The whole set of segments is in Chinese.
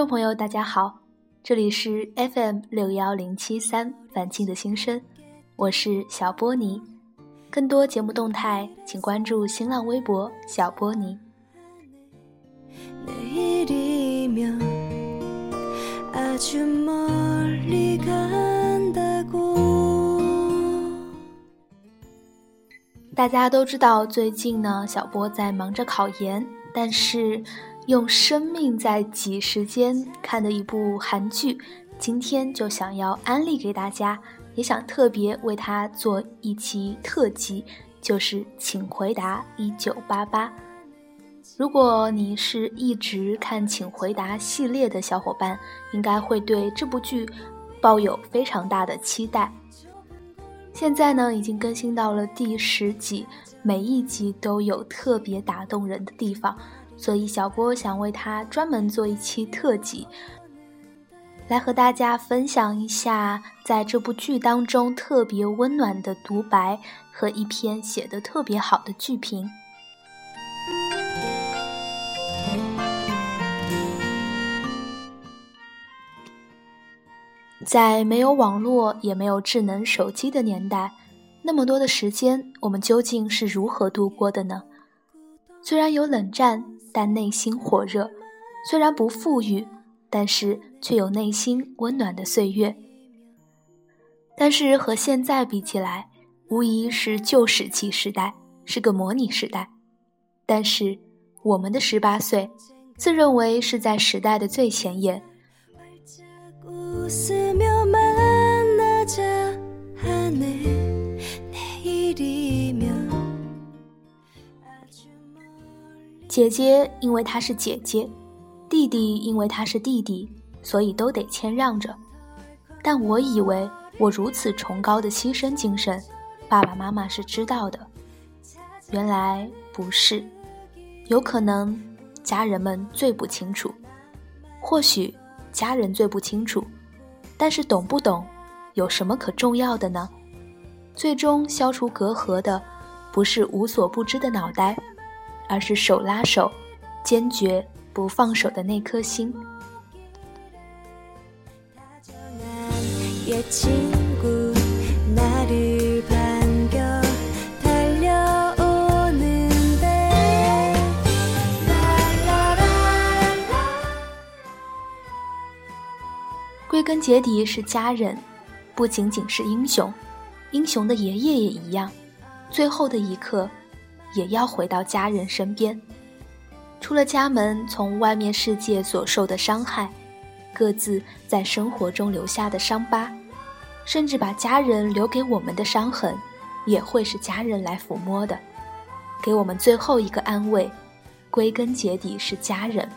众朋友，大家好，这里是 FM 六幺零七三凡青的心声，我是小波尼。更多节目动态，请关注新浪微博小波尼。大家都知道，最近呢，小波在忙着考研，但是用生命在挤时间看的一部韩剧，今天就想要安利给大家。也想特别为它做一期特辑，就是《请回答一九八八》。如果你是一直看《请回答》系列的小伙伴，应该会对这部剧抱有非常大的期待。现在呢，已经更新到了第十集，每一集都有特别打动人的地方，所以小波想为他专门做一期特辑。来和大家分享一下，在这部剧当中特别温暖的独白和一篇写的特别好的剧评。在没有网络也没有智能手机的年代，那么多的时间，我们究竟是如何度过的呢？虽然有冷战，但内心火热；虽然不富裕。但是却有内心温暖的岁月。但是和现在比起来，无疑是旧石器时代，是个模拟时代。但是我们的十八岁，自认为是在时代的最前沿。姐姐，因为她是姐姐。弟弟因为他是弟弟，所以都得谦让着。但我以为我如此崇高的牺牲精神，爸爸妈妈是知道的。原来不是，有可能家人们最不清楚。或许家人最不清楚，但是懂不懂，有什么可重要的呢？最终消除隔阂的，不是无所不知的脑袋，而是手拉手，坚决。不放手的那颗心。归根结底是家人，不仅仅是英雄，英雄的爷爷也一样，最后的一刻，也要回到家人身边。出了家门，从外面世界所受的伤害，各自在生活中留下的伤疤，甚至把家人留给我们的伤痕，也会是家人来抚摸的，给我们最后一个安慰。归根结底是家人。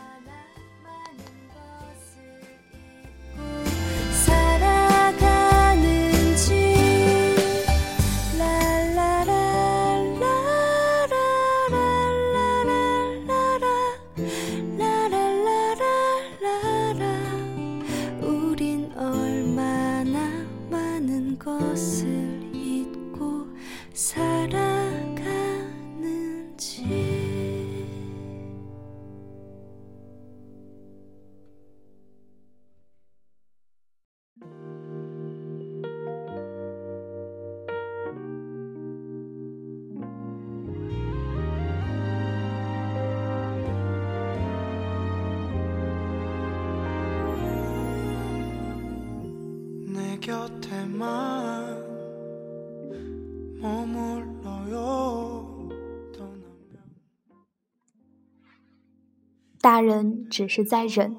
大人只是在忍，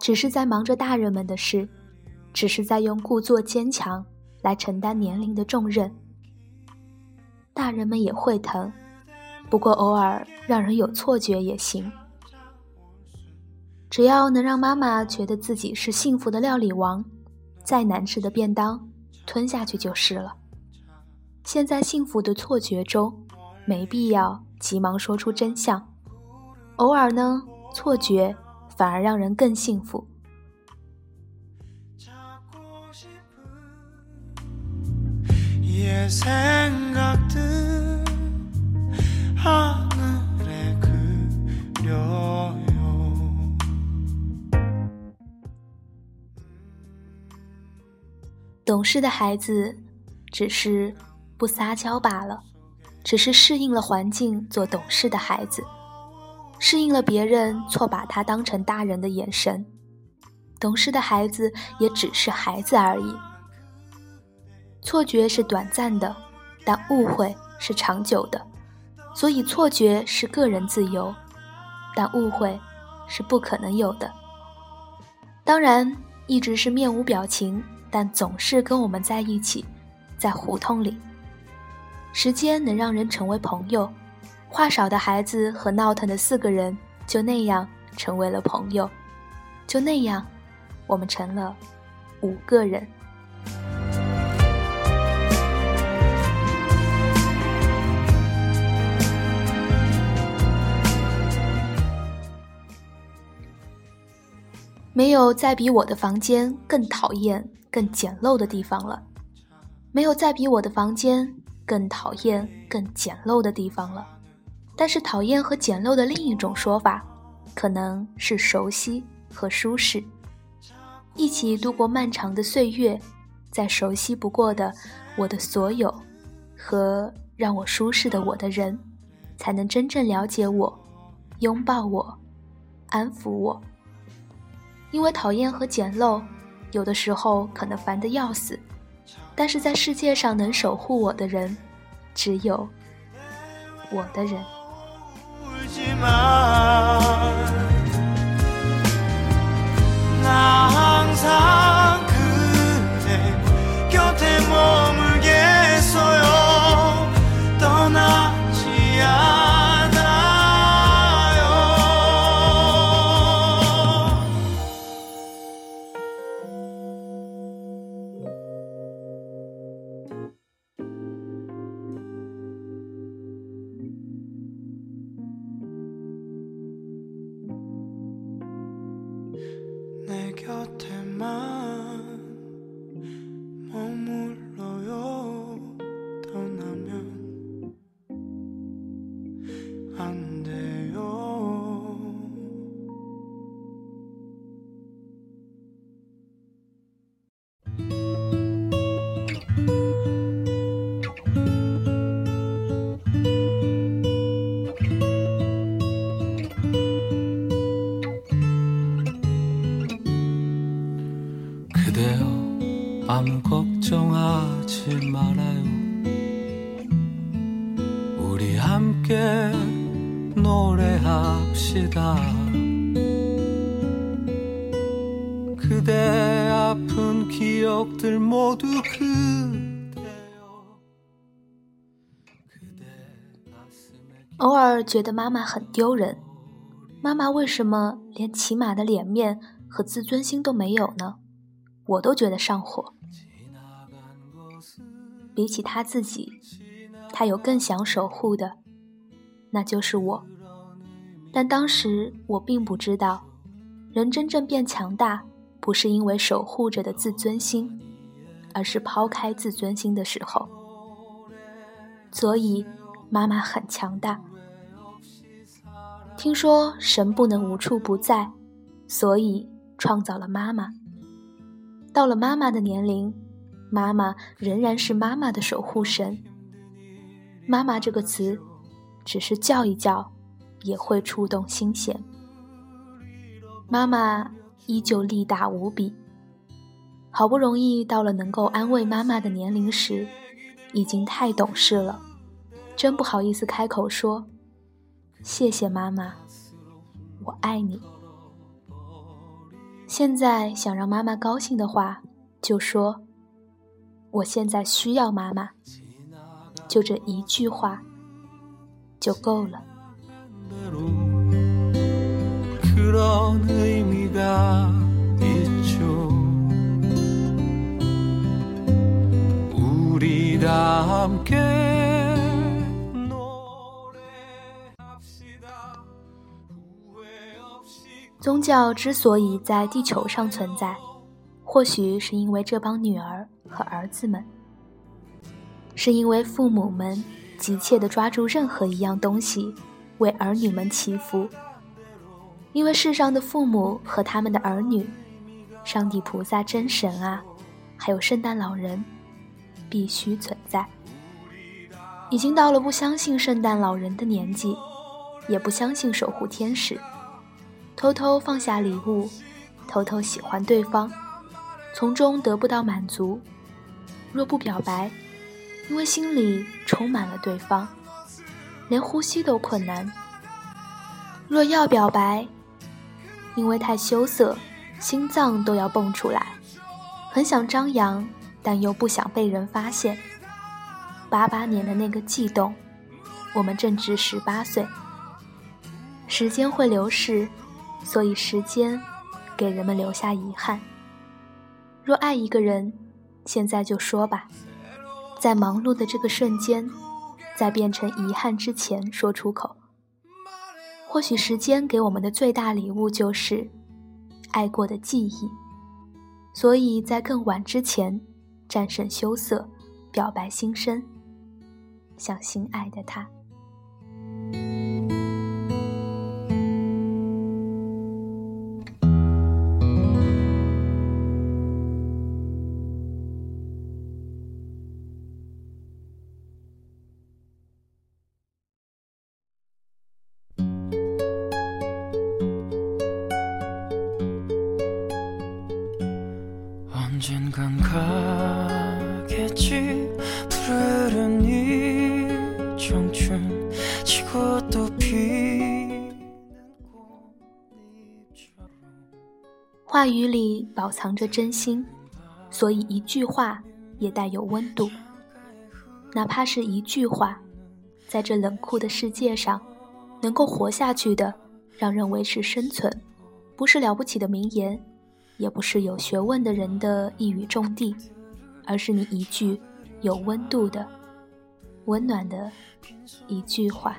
只是在忙着大人们的事，只是在用故作坚强来承担年龄的重任。大人们也会疼，不过偶尔让人有错觉也行。只要能让妈妈觉得自己是幸福的料理王，再难吃的便当吞下去就是了。陷在幸福的错觉中，没必要急忙说出真相。偶尔呢。错觉反而让人更幸福。懂事的孩子，只是不撒娇罢了，只是适应了环境，做懂事的孩子，适应了别人错把他当成大人的眼神。懂事的孩子也只是孩子而已。错觉是短暂的，但误会是长久的，所以错觉是个人自由，但误会是不可能有的。当然，一直是面无表情。但总是跟我们在一起，在胡同里。时间能让人成为朋友，话少的孩子和闹腾的四个人就那样成为了朋友，就那样，我们成了五个人。没有再比我的房间更讨厌。更简陋的地方了，没有再比我的房间更讨厌、更简陋的地方了。但是，讨厌和简陋的另一种说法，可能是熟悉和舒适。一起度过漫长的岁月，再熟悉不过的我的所有，和让我舒适的我的人，才能真正了解我，拥抱我，安抚我。因为讨厌和简陋。有的时候可能烦得要死，但是在世界上能守护我的人，只有我的人。偶尔觉得妈妈很丢人，妈妈为什么连起码的脸面和自尊心都没有呢？我都觉得上火。比起她自己，她有更想守护的，那就是我。但当时我并不知道，人真正变强大，不是因为守护着的自尊心，而是抛开自尊心的时候。所以。妈妈很强大。听说神不能无处不在，所以创造了妈妈。到了妈妈的年龄，妈妈仍然是妈妈的守护神。妈妈这个词，只是叫一叫，也会触动心弦。妈妈依旧力大无比。好不容易到了能够安慰妈妈的年龄时，已经太懂事了。真不好意思开口说，谢谢妈妈，我爱你。现在想让妈妈高兴的话，就说我现在需要妈妈，就这一句话就够了。宗教之所以在地球上存在，或许是因为这帮女儿和儿子们，是因为父母们急切地抓住任何一样东西，为儿女们祈福。因为世上的父母和他们的儿女，上帝、菩萨、真神啊，还有圣诞老人，必须存在。已经到了不相信圣诞老人的年纪，也不相信守护天使。偷偷放下礼物，偷偷喜欢对方，从中得不到满足。若不表白，因为心里充满了对方，连呼吸都困难；若要表白，因为太羞涩，心脏都要蹦出来，很想张扬，但又不想被人发现。八八年的那个悸动，我们正值十八岁。时间会流逝。所以，时间给人们留下遗憾。若爱一个人，现在就说吧，在忙碌的这个瞬间，在变成遗憾之前说出口。或许，时间给我们的最大礼物就是爱过的记忆。所以在更晚之前，战胜羞涩，表白心声，向心爱的他。话语里饱藏着真心，所以一句话也带有温度。哪怕是一句话，在这冷酷的世界上，能够活下去的，让人维持生存，不是了不起的名言，也不是有学问的人的一语中的，而是你一句有温度的、温暖的一句话。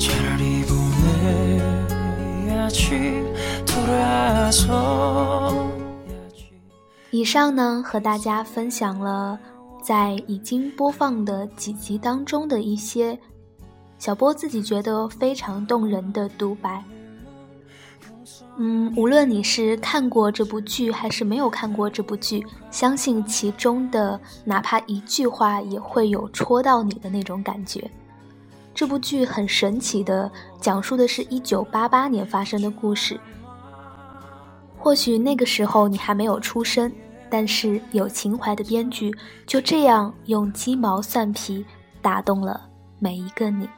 以上呢，和大家分享了在已经播放的几集当中的一些小波自己觉得非常动人的独白。嗯，无论你是看过这部剧还是没有看过这部剧，相信其中的哪怕一句话也会有戳到你的那种感觉。这部剧很神奇的，讲述的是一九八八年发生的故事。或许那个时候你还没有出生，但是有情怀的编剧就这样用鸡毛蒜皮打动了每一个你。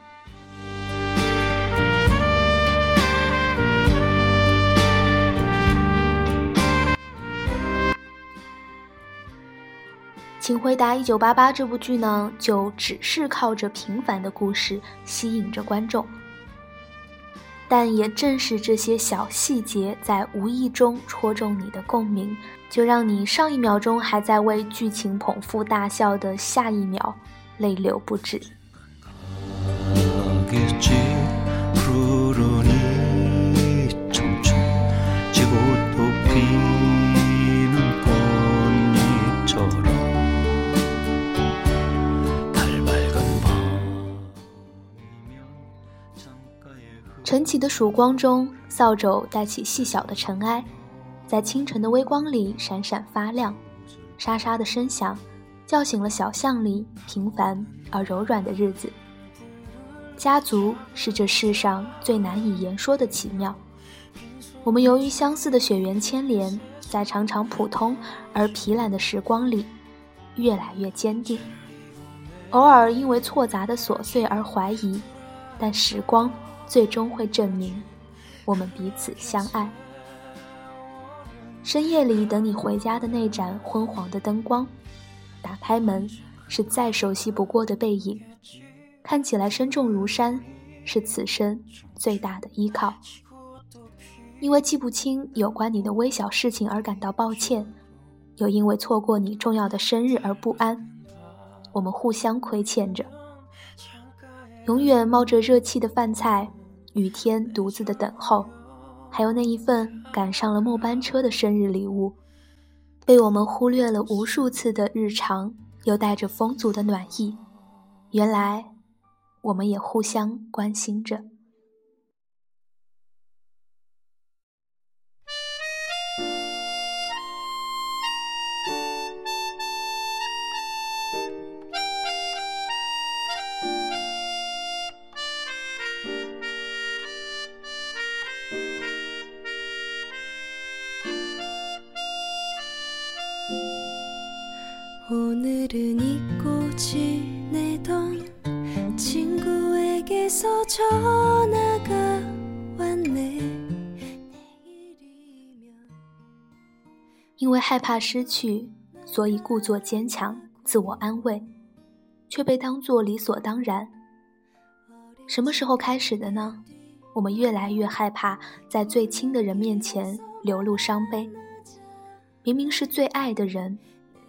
请回答：一九八八这部剧呢，就只是靠着平凡的故事吸引着观众。但也正是这些小细节，在无意中戳中你的共鸣，就让你上一秒钟还在为剧情捧腹大笑的，下一秒泪流不止。晨起的曙光中，扫帚带起细小的尘埃，在清晨的微光里闪闪发亮。沙沙的声响，叫醒了小巷里平凡而柔软的日子。家族是这世上最难以言说的奇妙。我们由于相似的血缘牵连，在常常普通而疲懒的时光里，越来越坚定。偶尔因为错杂的琐碎而怀疑，但时光。最终会证明，我们彼此相爱。深夜里等你回家的那盏昏黄的灯光，打开门是再熟悉不过的背影，看起来身重如山，是此生最大的依靠。因为记不清有关你的微小事情而感到抱歉，又因为错过你重要的生日而不安，我们互相亏欠着。永远冒着热气的饭菜，雨天独自的等候，还有那一份赶上了末班车的生日礼物，被我们忽略了无数次的日常，又带着风足的暖意。原来，我们也互相关心着。因为害怕失去，所以故作坚强，自我安慰，却被当作理所当然。什么时候开始的呢？我们越来越害怕在最亲的人面前流露伤悲。明明是最爱的人，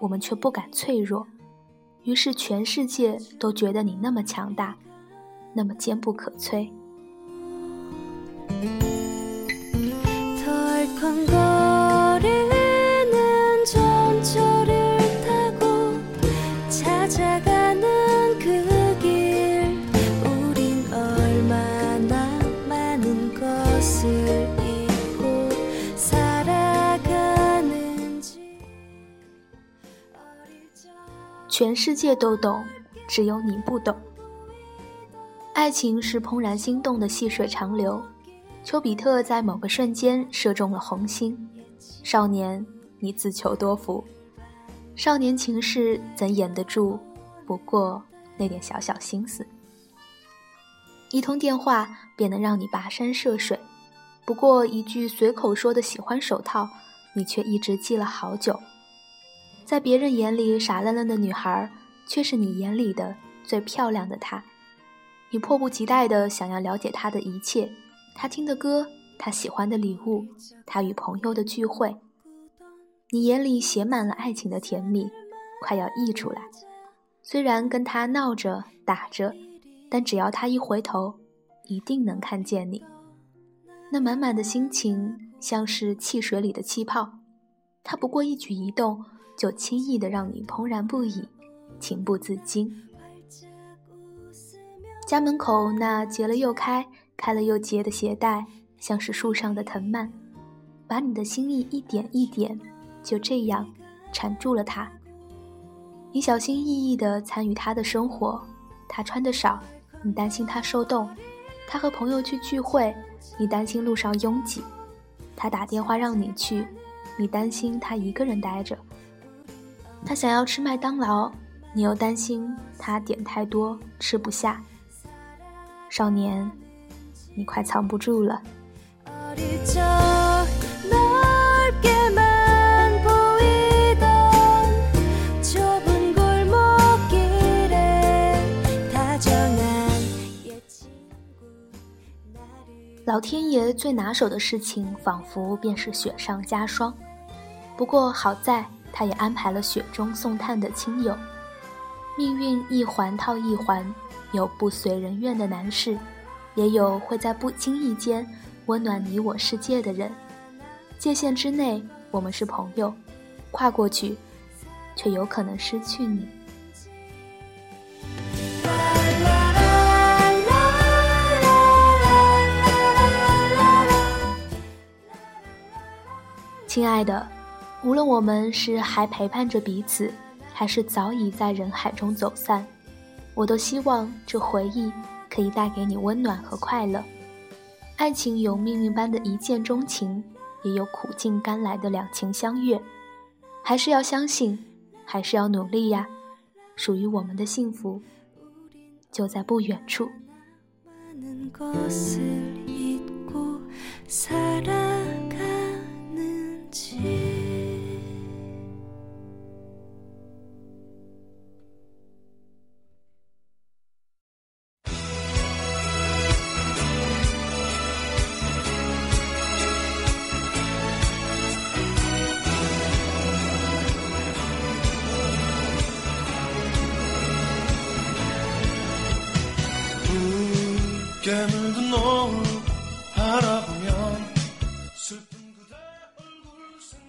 我们却不敢脆弱。于是全世界都觉得你那么强大，那么坚不可摧。全世界都懂，只有你不懂。爱情是怦然心动的细水长流。丘比特在某个瞬间射中了红心。少年，你自求多福。少年情事怎掩得住？不过那点小小心思。一通电话便能让你跋山涉水。不过一句随口说的喜欢手套，你却一直记了好久。在别人眼里傻愣愣的女孩，却是你眼里的最漂亮的她。你迫不及待地想要了解她的一切，她听的歌，她喜欢的礼物，她与朋友的聚会。你眼里写满了爱情的甜蜜，快要溢出来。虽然跟她闹着打着，但只要她一回头，一定能看见你。那满满的心情，像是汽水里的气泡，她不过一举一动。就轻易的让你怦然不已，情不自禁。家门口那结了又开，开了又结的鞋带，像是树上的藤蔓，把你的心意一点一点，就这样缠住了他。你小心翼翼的参与他的生活，他穿的少，你担心他受冻；他和朋友去聚会，你担心路上拥挤；他打电话让你去，你担心他一个人待着。他想要吃麦当劳，你又担心他点太多吃不下。少年，你快藏不住了。老天爷最拿手的事情，仿佛便是雪上加霜。不过好在。他也安排了雪中送炭的亲友，命运一环套一环，有不随人愿的难事，也有会在不经意间温暖你我世界的人。界限之内，我们是朋友；跨过去，却有可能失去你。亲爱的。无论我们是还陪伴着彼此还是早已在人海中走散我都希望这回忆可以带给你温暖和快乐。爱情有命运般的一见钟情也有苦尽甘来的两情相悦。还是要相信还是要努力呀属于我们的幸福就在不远处。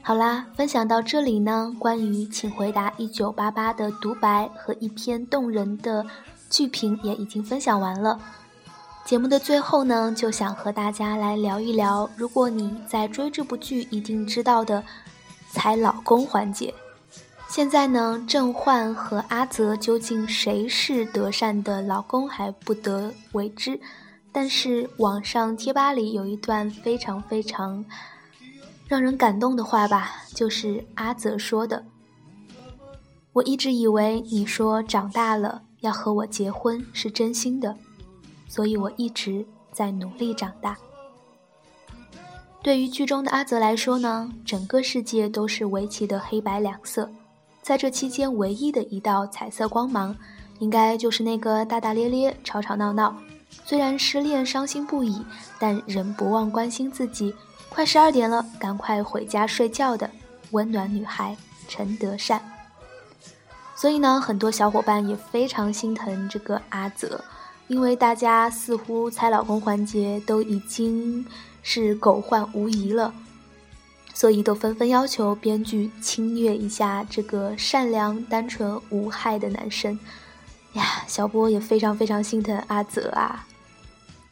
好啦，分享到这里呢，关于《请回答一九八八》的独白和一篇动人的剧评也已经分享完了。节目的最后呢，就想和大家来聊一聊，如果你在追这部剧，一定知道的猜老公环节。现在呢，郑焕和阿泽究竟谁是德善的老公还不得为知，但是网上贴吧里有一段非常非常。让人感动的话吧，就是阿泽说的。我一直以为你说长大了要和我结婚是真心的，所以我一直在努力长大。对于剧中的阿泽来说呢，整个世界都是围棋的黑白两色，在这期间唯一的一道彩色光芒，应该就是那个大大咧咧、吵吵闹闹，虽然失恋伤心不已，但仍不忘关心自己。快十二点了，赶快回家睡觉的温暖女孩陈德善。所以呢，很多小伙伴也非常心疼这个阿泽，因为大家似乎猜老公环节都已经是狗患无疑了，所以都纷纷要求编剧轻虐一下这个善良、单纯、无害的男生。呀，小波也非常非常心疼阿泽啊。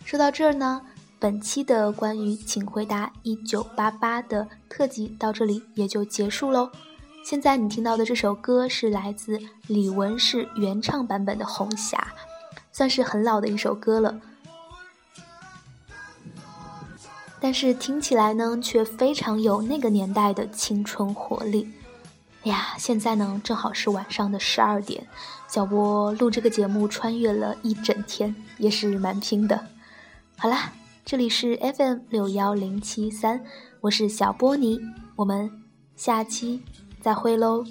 说到这儿呢。本期的关于《请回答一九八八》的特辑到这里也就结束喽。现在你听到的这首歌是来自李玟氏原唱版本的《红霞》，算是很老的一首歌了，但是听起来呢却非常有那个年代的青春活力。哎呀，现在呢正好是晚上的十二点，小波录这个节目穿越了一整天，也是蛮拼的。好啦，这里是 FM 六幺零七三，我是小波尼，我们下期再会喽。